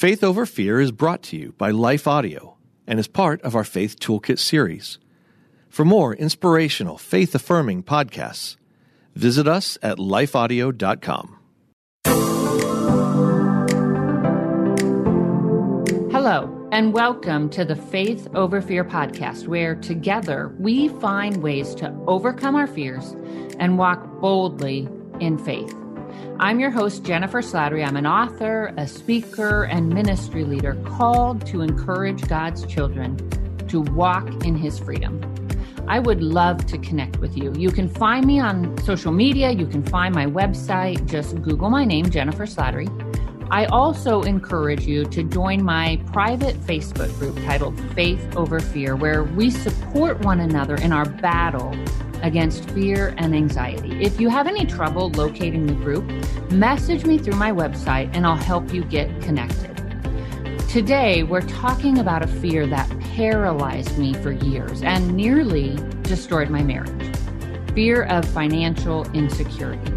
Faith Over Fear is brought to you by Life Audio and is part of our Faith Toolkit series. For more inspirational, faith affirming podcasts, visit us at lifeaudio.com. Hello, and welcome to the Faith Over Fear podcast, where together we find ways to overcome our fears and walk boldly in faith. I'm your host, Jennifer Slattery. I'm an author, a speaker, and ministry leader called to encourage God's children to walk in His freedom. I would love to connect with you. You can find me on social media. You can find my website. Just Google my name, Jennifer Slattery. I also encourage you to join my private Facebook group titled Faith Over Fear, where we support one another in our battle against fear and anxiety. If you have any trouble locating the group, message me through my website and I'll help you get connected. Today, we're talking about a fear that paralyzed me for years and nearly destroyed my marriage fear of financial insecurity.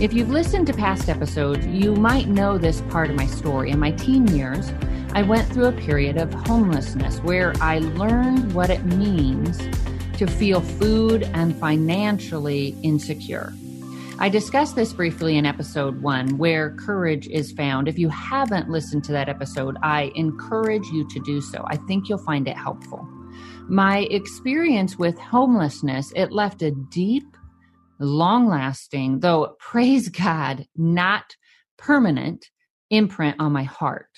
If you've listened to past episodes, you might know this part of my story. In my teen years, I went through a period of homelessness where I learned what it means to feel food and financially insecure. I discussed this briefly in episode one, where courage is found. If you haven't listened to that episode, I encourage you to do so. I think you'll find it helpful. My experience with homelessness, it left a deep, long lasting, though praise God, not permanent imprint on my heart.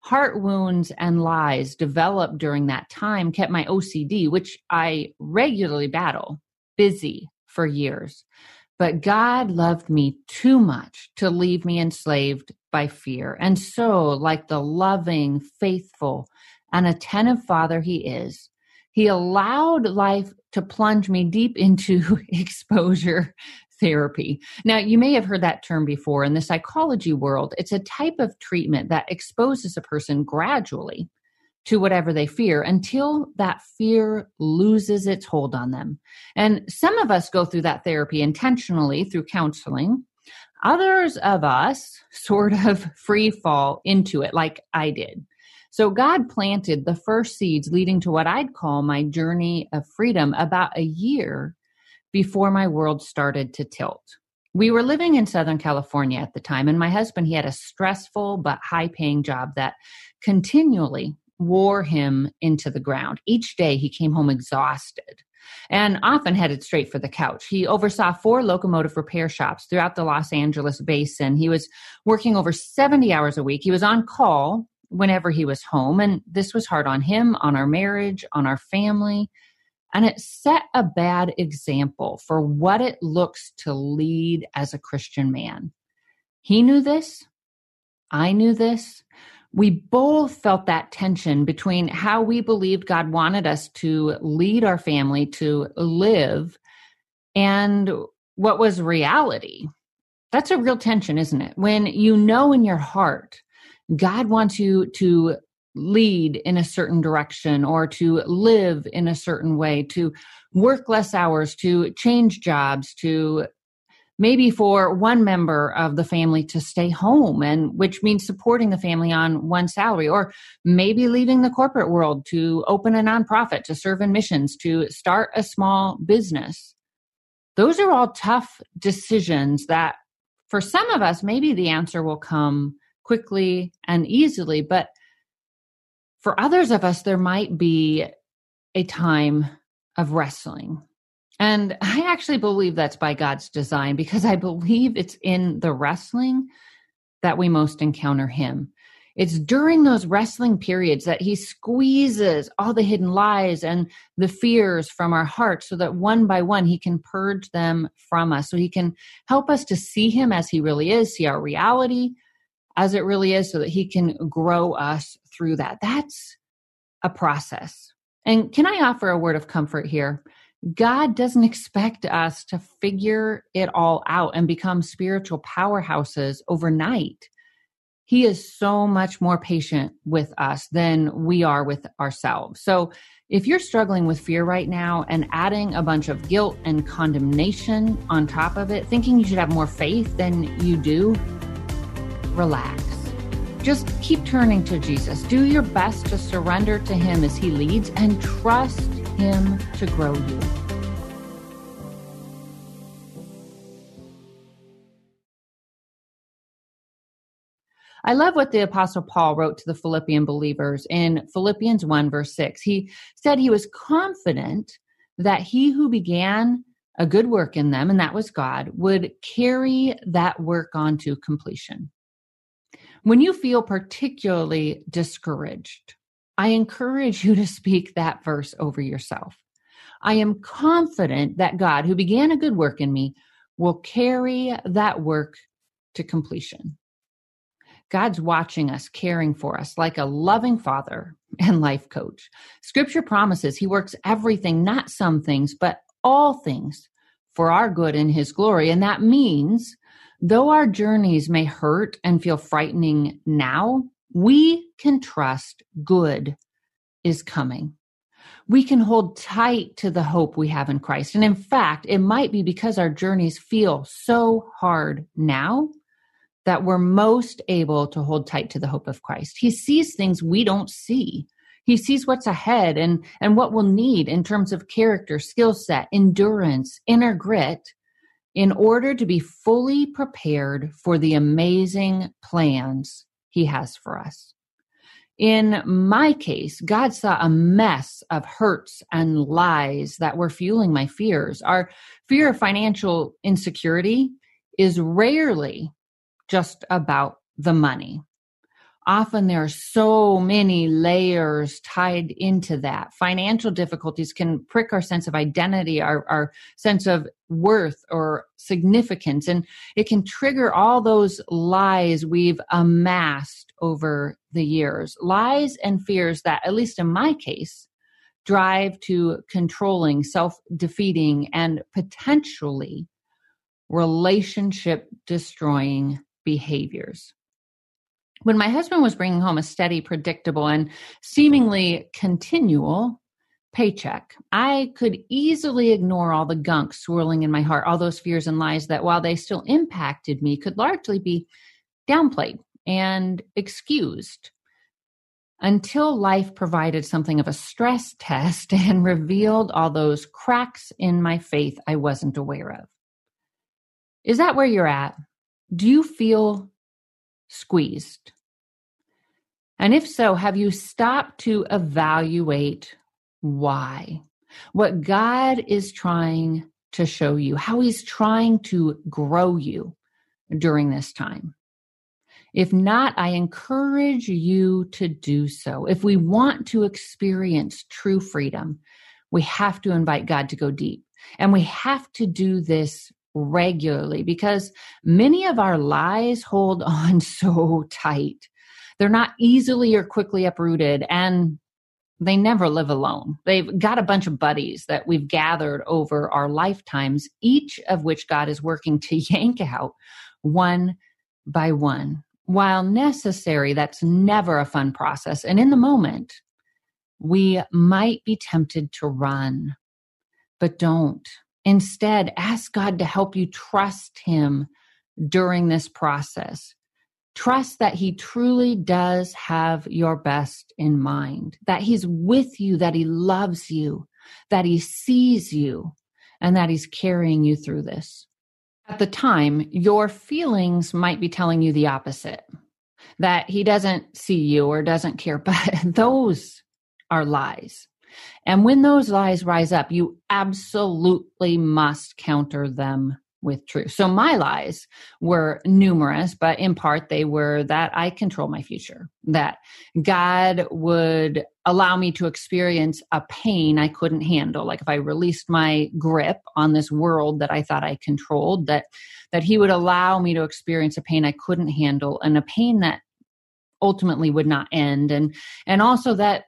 Heart wounds and lies developed during that time kept my OCD, which I regularly battle, busy for years. But God loved me too much to leave me enslaved by fear. And so, like the loving, faithful, and attentive father he is, he allowed life to plunge me deep into exposure therapy. Now, you may have heard that term before in the psychology world. It's a type of treatment that exposes a person gradually to whatever they fear until that fear loses its hold on them. And some of us go through that therapy intentionally through counseling. Others of us sort of free fall into it, like I did. So God planted the first seeds leading to what I'd call my journey of freedom about a year before my world started to tilt. We were living in Southern California at the time, and my husband, he had a stressful but high paying job that continually wore him into the ground. Each day he came home exhausted and often headed straight for the couch. He oversaw four locomotive repair shops throughout the Los Angeles basin. He was working over 70 hours a week. He was on call whenever he was home, and this was hard on him, on our marriage, on our family. And it set a bad example for what it looks to lead as a Christian man. He knew this. I knew this. We both felt that tension between how we believed God wanted us to lead our family to live and what was reality. That's a real tension, isn't it? When you know in your heart God wants you to lead in a certain direction or to live in a certain way, to work less hours, to change jobs, to maybe for one member of the family to stay home and which means supporting the family on one salary or maybe leaving the corporate world to open a nonprofit to serve in missions to start a small business. Those are all tough decisions that for some of us maybe the answer will come quickly and easily but for others of us, there might be a time of wrestling. And I actually believe that's by God's design because I believe it's in the wrestling that we most encounter Him. It's during those wrestling periods that He squeezes all the hidden lies and the fears from our hearts so that one by one He can purge them from us. So He can help us to see Him as He really is, see our reality as it really is, so that He can grow us through that. That's a process. And can I offer a word of comfort here? God doesn't expect us to figure it all out and become spiritual powerhouses overnight. He is so much more patient with us than we are with ourselves. So, if you're struggling with fear right now and adding a bunch of guilt and condemnation on top of it, thinking you should have more faith than you do, relax just keep turning to Jesus. Do your best to surrender to Him as He leads and trust Him to grow you. I love what the Apostle Paul wrote to the Philippian believers in Philippians 1, verse 6. He said he was confident that he who began a good work in them, and that was God, would carry that work on to completion. When you feel particularly discouraged, I encourage you to speak that verse over yourself. I am confident that God, who began a good work in me, will carry that work to completion. God's watching us, caring for us like a loving father and life coach. Scripture promises he works everything, not some things, but all things for our good and his glory. And that means though our journeys may hurt and feel frightening now, we can trust good is coming. We can hold tight to the hope we have in Christ. And in fact, it might be because our journeys feel so hard now that we're most able to hold tight to the hope of Christ. He sees things we don't see. He sees what's ahead and, and what we'll need in terms of character, skill set, endurance, inner grit in order to be fully prepared for the amazing plans he has for us. In my case, God saw a mess of hurts and lies that were fueling my fears. Our fear of financial insecurity is rarely just about the money. Often there are so many layers tied into that. Financial difficulties can prick our sense of identity, our, our sense of worth or significance, and it can trigger all those lies we've amassed over the years. Lies and fears that, at least in my case, drive to controlling, self defeating, and potentially relationship destroying behaviors. When my husband was bringing home a steady, predictable, and seemingly continual paycheck, I could easily ignore all the gunk swirling in my heart, all those fears and lies that, while they still impacted me, could largely be downplayed and excused until life provided something of a stress test and revealed all those cracks in my faith I wasn't aware of. Is that where you're at? Do you feel squeezed? And if so, have you stopped to evaluate why? What God is trying to show you, how He's trying to grow you during this time. If not, I encourage you to do so. If we want to experience true freedom, we have to invite God to go deep. And we have to do this regularly because many of our lies hold on so tight. They're not easily or quickly uprooted and they never live alone. They've got a bunch of buddies that we've gathered over our lifetimes, each of which God is working to yank out one by one. While necessary, that's never a fun process. And in the moment, we might be tempted to run, but don't. Instead, ask God to help you trust Him during this process. Trust that He truly does have your best in mind, that He's with you, that He loves you, that He sees you, and that He's carrying you through this. At the time, your feelings might be telling you the opposite that He doesn't see you or doesn't care, but those are lies. And when those lies rise up, you absolutely must counter them with truth. So my lies were numerous, but in part they were that I control my future, that God would allow me to experience a pain I couldn't handle. Like if I released my grip on this world that I thought I controlled, that that he would allow me to experience a pain I couldn't handle and a pain that ultimately would not end and and also that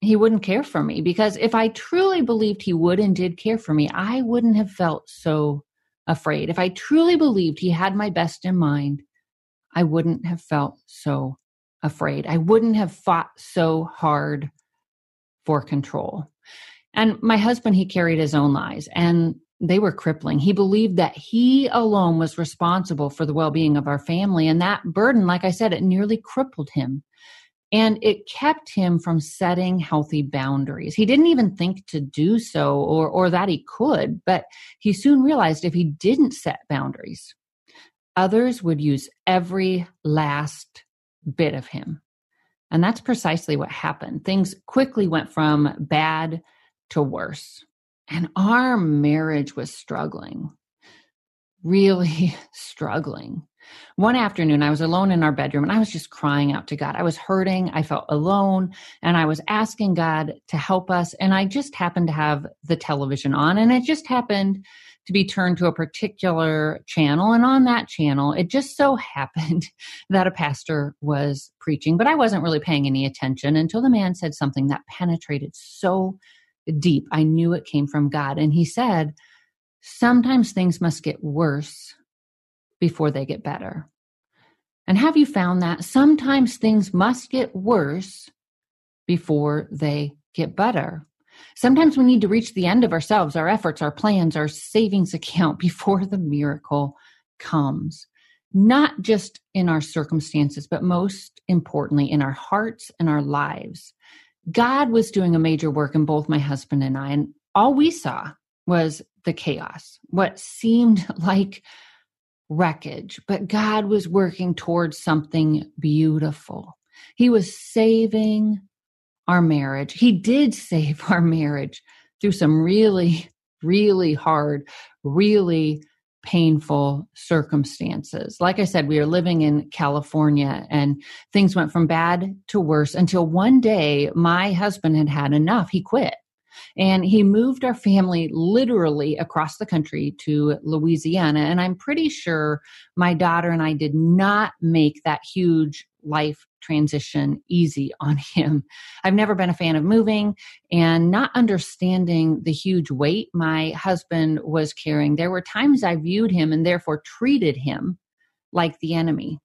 he wouldn't care for me because if I truly believed he would and did care for me, I wouldn't have felt so afraid. If I truly believed he had my best in mind, I wouldn't have felt so afraid. I wouldn't have fought so hard for control. And my husband, he carried his own lies. And they were crippling. He believed that he alone was responsible for the well being of our family. And that burden, like I said, it nearly crippled him. And it kept him from setting healthy boundaries. He didn't even think to do so or, or that he could, but he soon realized if he didn't set boundaries, others would use every last bit of him. And that's precisely what happened. Things quickly went from bad to worse. And our marriage was struggling, really struggling. One afternoon, I was alone in our bedroom and I was just crying out to God. I was hurting. I felt alone and I was asking God to help us. And I just happened to have the television on and it just happened to be turned to a particular channel. And on that channel, it just so happened that a pastor was preaching, but I wasn't really paying any attention until the man said something that penetrated so deep. I knew it came from God. And he said, Sometimes things must get worse before they get better. And have you found that sometimes things must get worse before they get better? Sometimes we need to reach the end of ourselves, our efforts, our plans, our savings account before the miracle comes. Not just in our circumstances, but most importantly, in our hearts and our lives. God was doing a major work in both my husband and I, and all we saw was the chaos, what seemed like wreckage, but God was working towards something beautiful. He was saving our marriage. He did save our marriage through some really, really hard, really painful circumstances. Like I said, we are living in California and things went from bad to worse until one day my husband had had enough. He quit. And he moved our family literally across the country to Louisiana. And I'm pretty sure my daughter and I did not make that huge life transition easy on him. I've never been a fan of moving and not understanding the huge weight my husband was carrying. There were times I viewed him and therefore treated him like the enemy.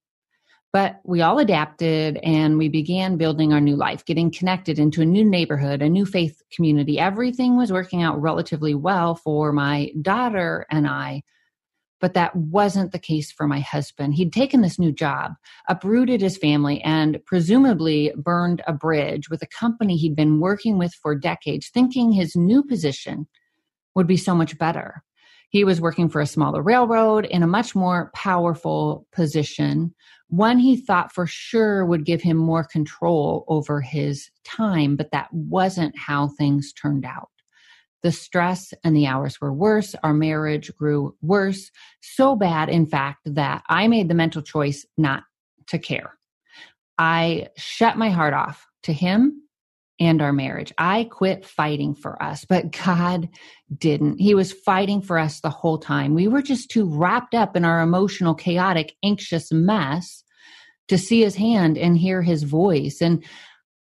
But we all adapted and we began building our new life, getting connected into a new neighborhood, a new faith community. Everything was working out relatively well for my daughter and I. But that wasn't the case for my husband. He'd taken this new job, uprooted his family, and presumably burned a bridge with a company he'd been working with for decades, thinking his new position would be so much better. He was working for a smaller railroad in a much more powerful position, one he thought for sure would give him more control over his time, but that wasn't how things turned out. The stress and the hours were worse. Our marriage grew worse, so bad, in fact, that I made the mental choice not to care. I shut my heart off to him and our marriage. I quit fighting for us, but God didn't. He was fighting for us the whole time. We were just too wrapped up in our emotional, chaotic, anxious mess to see his hand and hear his voice. And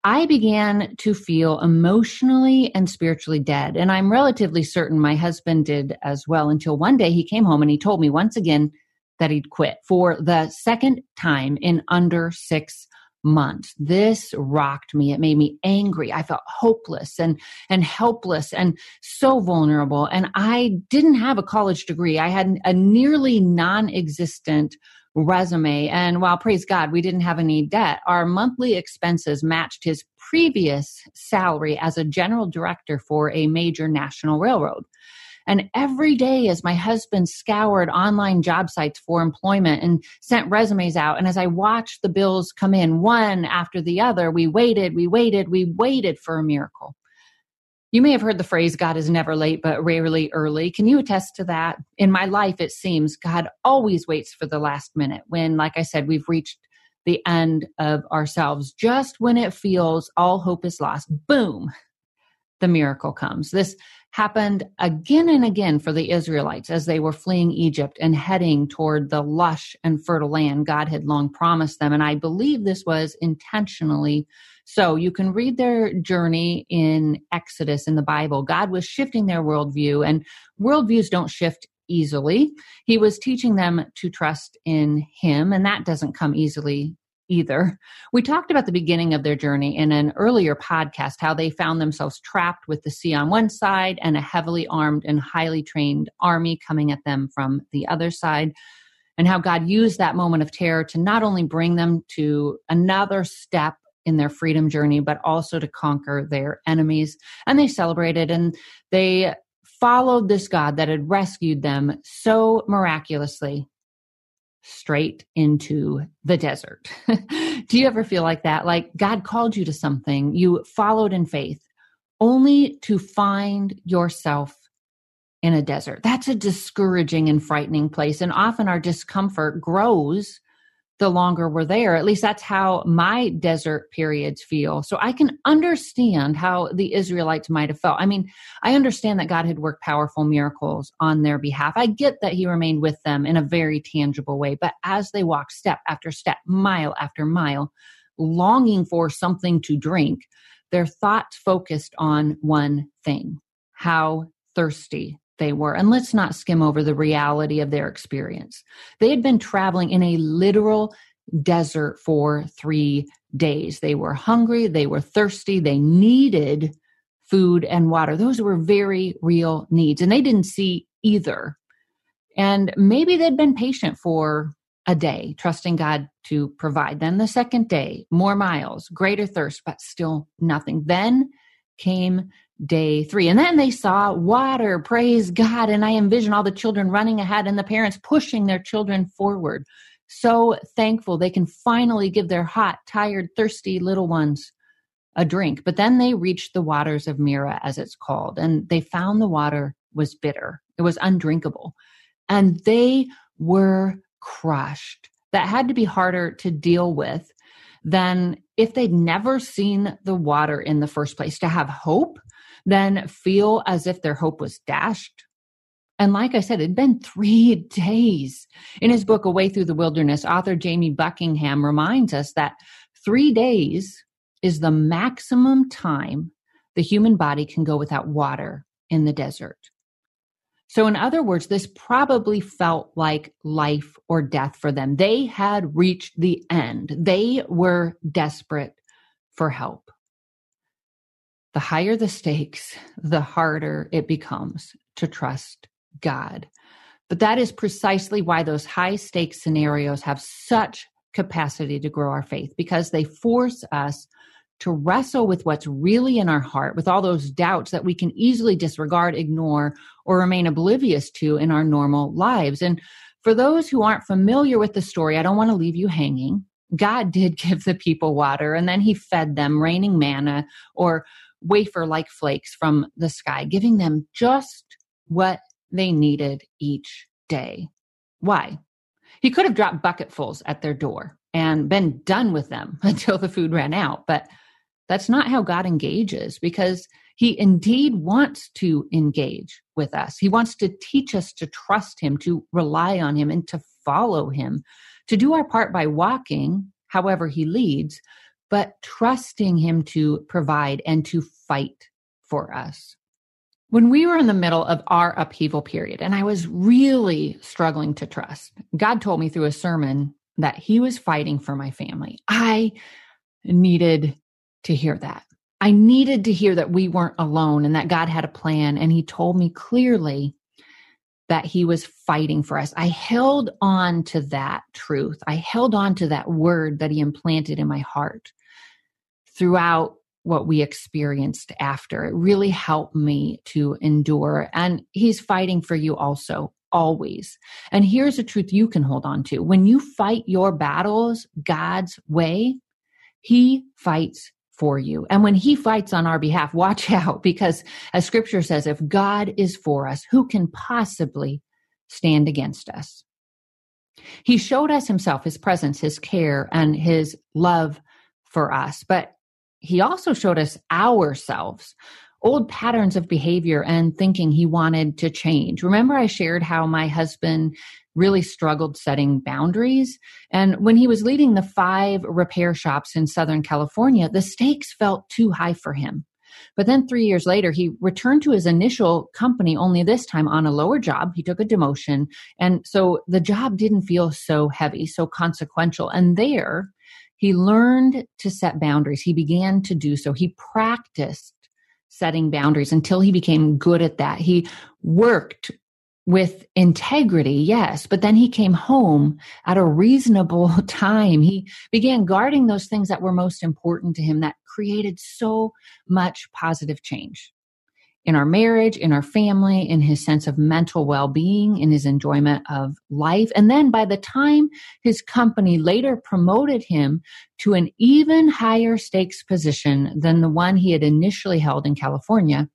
I began to feel emotionally and spiritually dead. And I'm relatively certain my husband did as well until one day he came home and he told me once again that he'd quit for the second time in under six months. This rocked me. It made me angry. I felt hopeless and, and helpless and so vulnerable. And I didn't have a college degree. I had a nearly non existent resume. And while praise God, we didn't have any debt, our monthly expenses matched his previous salary as a general director for a major national railroad. And every day, as my husband scoured online job sites for employment and sent resumes out, and as I watched the bills come in one after the other, we waited, we waited, we waited for a miracle. You may have heard the phrase, God is never late, but rarely early. Can you attest to that? In my life, it seems God always waits for the last minute when, like I said, we've reached the end of ourselves. Just when it feels all hope is lost, boom, the miracle comes. This happened again and again for the Israelites as they were fleeing Egypt and heading toward the lush and fertile land God had long promised them. And I believe this was intentionally so. You can read their journey in Exodus in the Bible. God was shifting their worldview, and worldviews don't shift easily. He was teaching them to trust in Him, and that doesn't come easily either. We talked about the beginning of their journey in an earlier podcast, how they found themselves trapped with the sea on one side and a heavily armed and highly trained army coming at them from the other side. And how God used that moment of terror to not only bring them to another step in their freedom journey, but also to conquer their enemies. And they celebrated and they followed this God that had rescued them so miraculously straight into the desert. Do you ever feel like that? Like God called you to something, you followed in faith, only to find yourself in a desert. That's a discouraging and frightening place. And often our discomfort grows the longer we're there. At least that's how my desert periods feel. So I can understand how the Israelites might have felt. I mean, I understand that God had worked powerful miracles on their behalf. I get that He remained with them in a very tangible way. But as they walked step after step, mile after mile, longing for something to drink, their thoughts focused on one thing how thirsty they were. And let's not skim over the reality of their experience. They had been traveling in a literal desert for three days. They were hungry, they were thirsty, they needed food and water. Those were very real needs, and they didn't see either. And maybe they'd been patient for a day, trusting God to provide. Then the second day, more miles, greater thirst, but still nothing. Then came day three. And then they saw water, praise God. And I envision all the children running ahead and the parents pushing their children forward. So thankful they can finally give their hot, tired, thirsty little ones a drink. But then they reached the waters of Marah, as it's called, and they found the water was bitter, it was undrinkable. And they were crushed. That had to be harder to deal with than if they'd never seen the water in the first place. To have hope then feel as if their hope was dashed. And like I said, it'd been three days. In his book, A Way Through the Wilderness, author Jamie Buckingham reminds us that three days is the maximum time the human body can go without water in the desert. So, in other words, this probably felt like life or death for them. They had reached the end, they were desperate for help the higher the stakes, the harder it becomes to trust God. But that is precisely why those high stakes scenarios have such capacity to grow our faith because they force us to wrestle with what's really in our heart, with all those doubts that we can easily disregard, ignore, or remain oblivious to in our normal lives. And for those who aren't familiar with the story, I don't want to leave you hanging. God did give the people water and then he fed them, raining manna or wafer like flakes from the sky, giving them just what they needed each day. Why? He could have dropped bucketfuls at their door and been done with them until the food ran out, but that's not how God engages because he indeed wants to engage with us. He wants to teach us to trust him, to rely on him, and to follow him, to do our part by walking however he leads, but trusting Him to provide and to fight for us. When we were in the middle of our upheaval period, and I was really struggling to trust, God told me through a sermon that He was fighting for my family. I needed to hear that. I needed to hear that we weren't alone and that God had a plan. And He told me clearly that he was fighting for us. I held on to that truth. I held on to that word that he implanted in my heart throughout what we experienced after. It really helped me to endure. And he's fighting for you also, always. And here's a truth you can hold on to when you fight your battles God's way, he fights for you. And when he fights on our behalf, watch out because as scripture says, if God is for us, who can possibly stand against us? He showed us himself, his presence, his care, and his love for us. But he also showed us ourselves, old patterns of behavior and thinking he wanted to change. Remember, I shared how my husband really struggled setting boundaries. And when he was leading the five repair shops in Southern California, the stakes felt too high for him. But then three years later, he returned to his initial company, only this time on a lower job. He took a demotion. And so the job didn't feel so heavy, so consequential. And there, He learned to set boundaries. He began to do so. He practiced setting boundaries until he became good at that. He worked with integrity, yes, but then he came home at a reasonable time. He began guarding those things that were most important to him that created so much positive change in our marriage, in our family, in his sense of mental well being, in his enjoyment of life. And then by the time his company later promoted him to an even higher stakes position than the one he had initially held in California,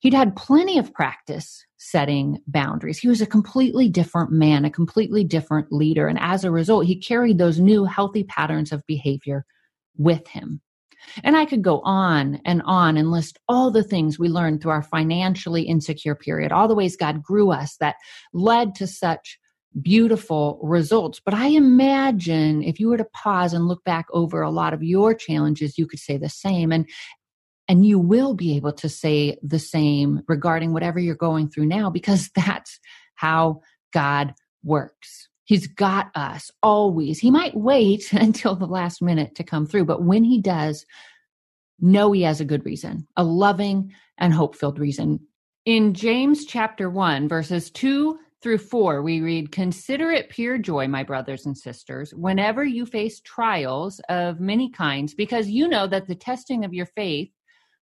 he'd had plenty of practice setting boundaries. He was a completely different man, a completely different leader. And as a result, he carried those new healthy patterns of behavior with him. And I could go on and on and list all the things we learned through our financially insecure period, all the ways God grew us that led to such beautiful results. But I imagine if you were to pause and look back over a lot of your challenges, you could say the same. And and you will be able to say the same regarding whatever you're going through now because that's how God works. He's got us always. He might wait until the last minute to come through, but when he does, know he has a good reason, a loving and hope filled reason. In James chapter 1, verses 2 through 4, we read, Consider it pure joy, my brothers and sisters, whenever you face trials of many kinds, because you know that the testing of your faith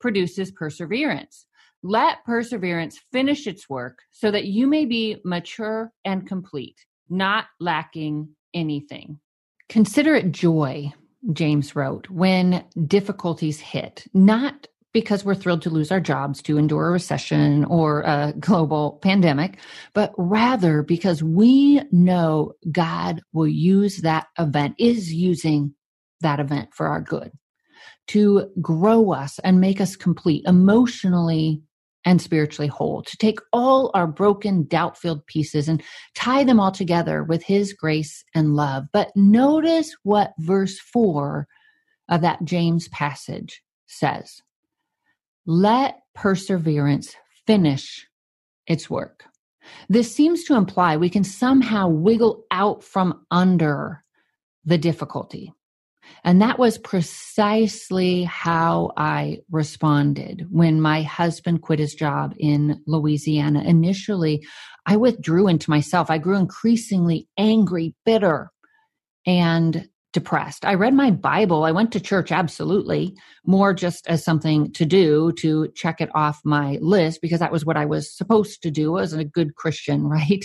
produces perseverance. Let perseverance finish its work so that you may be mature and complete not lacking anything. Consider it joy, James wrote, when difficulties hit, not because we're thrilled to lose our jobs to endure a recession or a global pandemic, but rather because we know God will use that event, is using that event for our good to grow us and make us complete emotionally, and spiritually whole, to take all our broken, doubt filled pieces and tie them all together with His grace and love. But notice what verse 4 of that James passage says Let perseverance finish its work. This seems to imply we can somehow wiggle out from under the difficulty. And that was precisely how I responded when my husband quit his job in Louisiana. Initially, I withdrew into myself. I grew increasingly angry, bitter, and depressed. I read my Bible. I went to church, absolutely, more just as something to do to check it off my list because that was what I was supposed to do as a good Christian, right?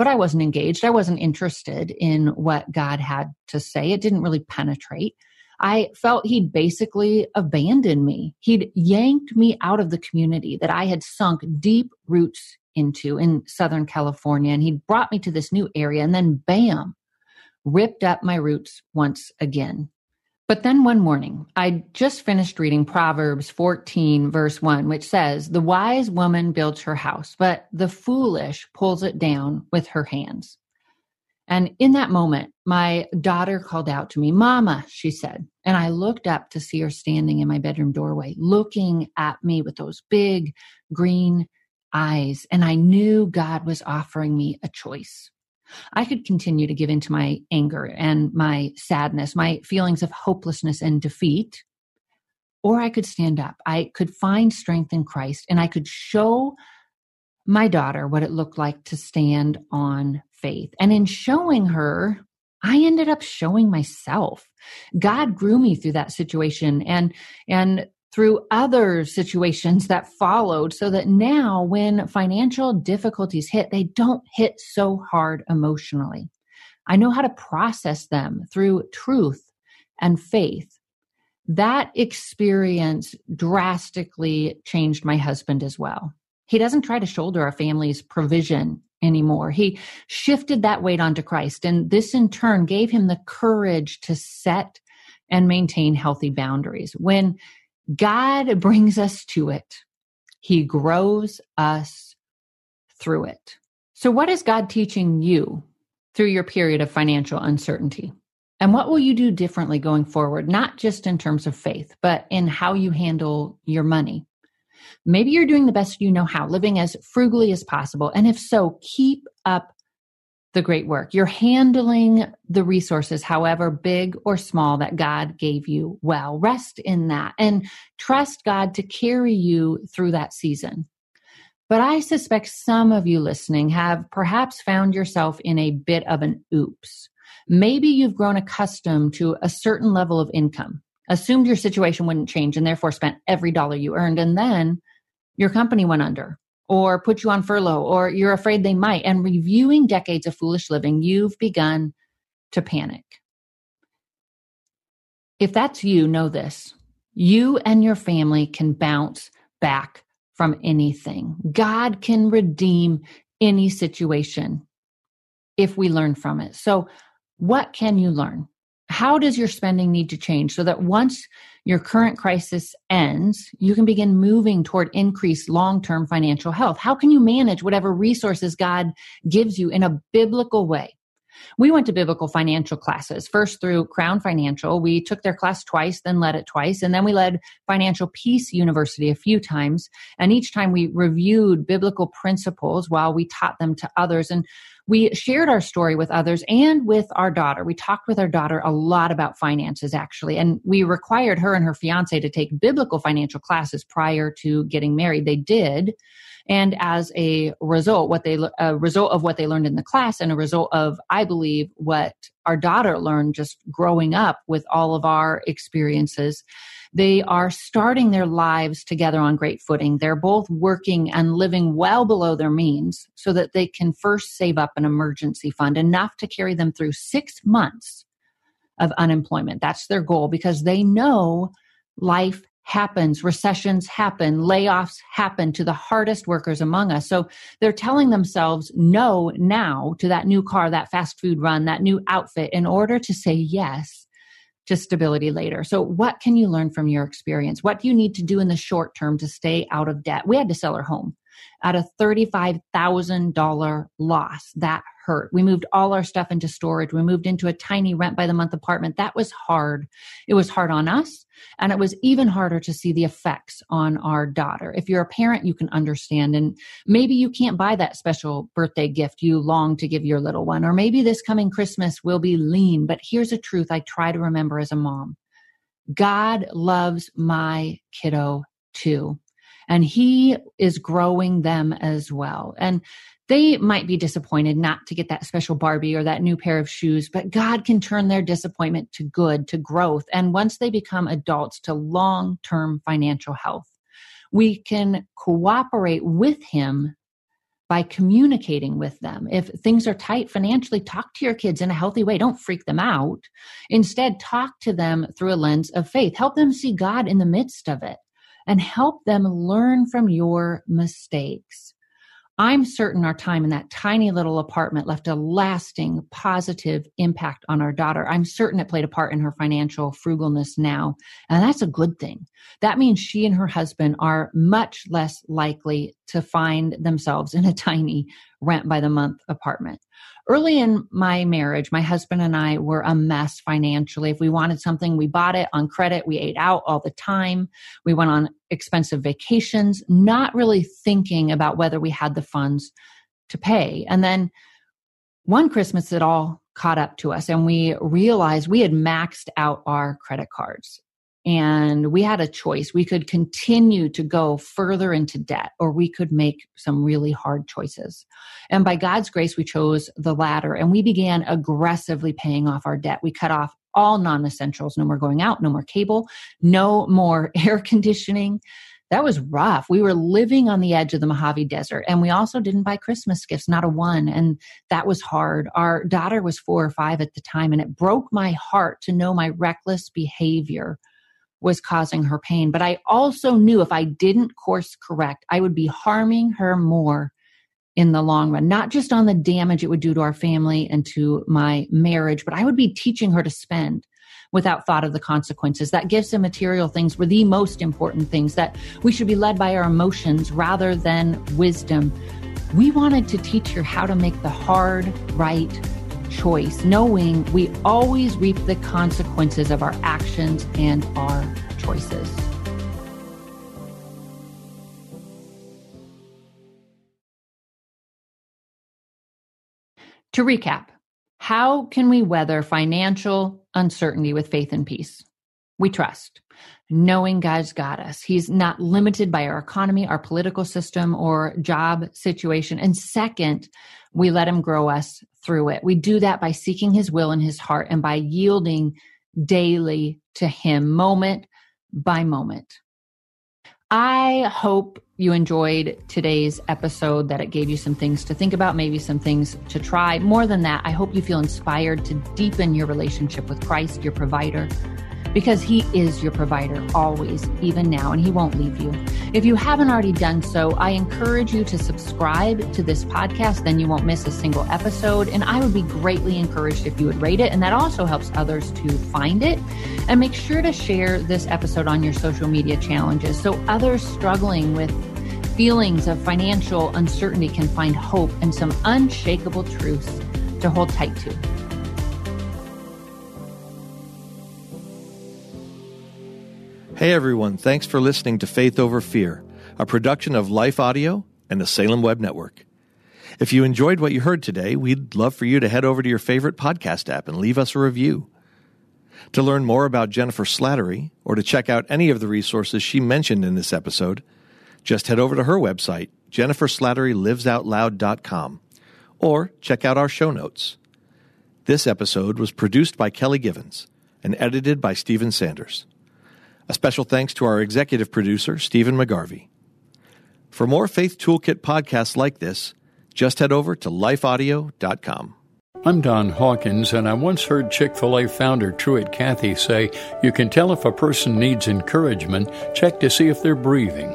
But I wasn't engaged. I wasn't interested in what God had to say. It didn't really penetrate. I felt he'd basically abandoned me. He'd yanked me out of the community that I had sunk deep roots into in Southern California. And he'd brought me to this new area and then bam, ripped up my roots once again. But then one morning, I just finished reading Proverbs 14, verse 1, which says, The wise woman builds her house, but the foolish pulls it down with her hands. And in that moment, my daughter called out to me, Mama, she said. And I looked up to see her standing in my bedroom doorway, looking at me with those big green eyes. And I knew God was offering me a choice. I could continue to give into my anger and my sadness, my feelings of hopelessness and defeat, or I could stand up. I could find strength in Christ and I could show my daughter what it looked like to stand on faith. And in showing her, I ended up showing myself. God grew me through that situation and and through other situations that followed so that now when financial difficulties hit, they don't hit so hard emotionally. I know how to process them through truth and faith. That experience drastically changed my husband as well. He doesn't try to shoulder our family's provision anymore. He shifted that weight onto Christ. And this in turn gave him the courage to set and maintain healthy boundaries. When God brings us to it. He grows us through it. So, what is God teaching you through your period of financial uncertainty? And what will you do differently going forward, not just in terms of faith, but in how you handle your money? Maybe you're doing the best you know how, living as frugally as possible. And if so, keep up the great work. You're handling the resources, however big or small, that God gave you well. Rest in that and trust God to carry you through that season. But I suspect some of you listening have perhaps found yourself in a bit of an oops. Maybe you've grown accustomed to a certain level of income, assumed your situation wouldn't change, and therefore spent every dollar you earned. And then your company went under or put you on furlough or you're afraid they might. And reviewing decades of foolish living, you've begun to panic. If that's you, know this you and your family can bounce back from anything. God can redeem any situation if we learn from it. So, what can you learn? How does your spending need to change so that once your current crisis ends, you can begin moving toward increased long term financial health? How can you manage whatever resources God gives you in a biblical way? We went to biblical financial classes, first through Crown Financial. We took their class twice, then led it twice, and then we led Financial Peace University a few times. And each time we reviewed biblical principles while we taught them to others. And we shared our story with others and with our daughter. We talked with our daughter a lot about finances, actually, and we required her and her fiance to take biblical financial classes prior to getting married. They did. And as a result, what they, a result of what they learned in the class and a result of, I believe, what our daughter learned just growing up with all of our experiences, they are starting their lives together on great footing. They're both working and living well below their means so that they can first save up an emergency fund enough to carry them through six months of unemployment. That's their goal because they know life happens, recessions happen, layoffs happen to the hardest workers among us. So they're telling themselves no now to that new car, that fast food run, that new outfit in order to say yes to stability later. So, what can you learn from your experience? What do you need to do in the short term to stay out of debt? We had to sell our home at a $35,000 loss. That hurt. We moved all our stuff into storage. We moved into a tiny rent by the month apartment. That was hard. It was hard on us. And it was even harder to see the effects on our daughter. If you're a parent, you can understand. And maybe you can't buy that special birthday gift you long to give your little one. Or maybe this coming Christmas will be lean. But here's a truth I try to remember as a mom God loves my kiddo too and he is growing them as well. And they might be disappointed not to get that special Barbie or that new pair of shoes, but God can turn their disappointment to good, to growth. And once they become adults, to long term financial health. We can cooperate with Him by communicating with them. If things are tight financially, talk to your kids in a healthy way. Don't freak them out. Instead, talk to them through a lens of faith. Help them see God in the midst of it and help them learn from your mistakes. I'm certain our time in that tiny little apartment left a lasting positive impact on our daughter. I'm certain it played a part in her financial frugalness now. And that's a good thing. That means she and her husband are much less likely to find themselves in a tiny rent by the month apartment. Early in my marriage, my husband and I were a mess financially. If we wanted something, we bought it on credit. We ate out all the time. We went on expensive vacations, not really thinking about whether we had the funds to pay. And then one Christmas, it all caught up to us and we realized we had maxed out our credit cards and we had a choice. We could continue to go further into debt, or we could make some really hard choices. And by God's grace, we chose the latter, and we began aggressively paying off our debt. We cut off all non essentials no more going out, no more cable, no more air conditioning. That was rough. We were living on the edge of the Mojave Desert, and we also didn't buy Christmas gifts, not a one. And that was hard. Our daughter was four or five at the time, and it broke my heart to know my reckless behavior was causing her pain. But I also knew if I didn't course correct, I would be harming her more in the long run, not just on the damage it would do to our family and to my marriage, but I would be teaching her to spend without thought of the consequences. That gifts and material things were the most important things, that we should be led by our emotions rather than wisdom. We wanted to teach her how to make the hard, right choice, knowing we always reap the consequences of our actions and our choices. To recap, how can we weather financial uncertainty with faith and peace? We trust, knowing God's got us. He's not limited by our economy, our political system, or job situation. And second, we let Him grow us through it. We do that by seeking His will in His heart and by yielding daily to Him, moment by moment. I hope you enjoyed today's episode, that it gave you some things to think about, maybe some things to try. More than that, I hope you feel inspired to deepen your relationship with Christ, your provider, because He is your provider always, even now, and He won't leave you. If you haven't already done so, I encourage you to subscribe to this podcast, then you won't miss a single episode. And I would be greatly encouraged if you would rate it, and that also helps others to find it. And make sure to share this episode on your social media challenges so others struggling with feelings of financial uncertainty can find hope and some unshakable truths to hold tight to. Hey everyone, thanks for listening to Faith Over Fear, a production of Life Audio and the Salem Web Network. If you enjoyed what you heard today, we'd love for you to head over to your favorite podcast app and leave us a review. To learn more about Jennifer Slattery or to check out any of the resources she mentioned in this episode, just head over to her website, jenniferslatterylivesoutloud.com, or check out our show notes. This episode was produced by Kelly Givens and edited by Stephen Sanders. A special thanks to our executive producer, Stephen McGarvey. For more Faith Toolkit podcasts like this, just head over to lifeaudio.com. I'm Don Hawkins, and I once heard Chick fil A founder Truett Cathy say, You can tell if a person needs encouragement, check to see if they're breathing.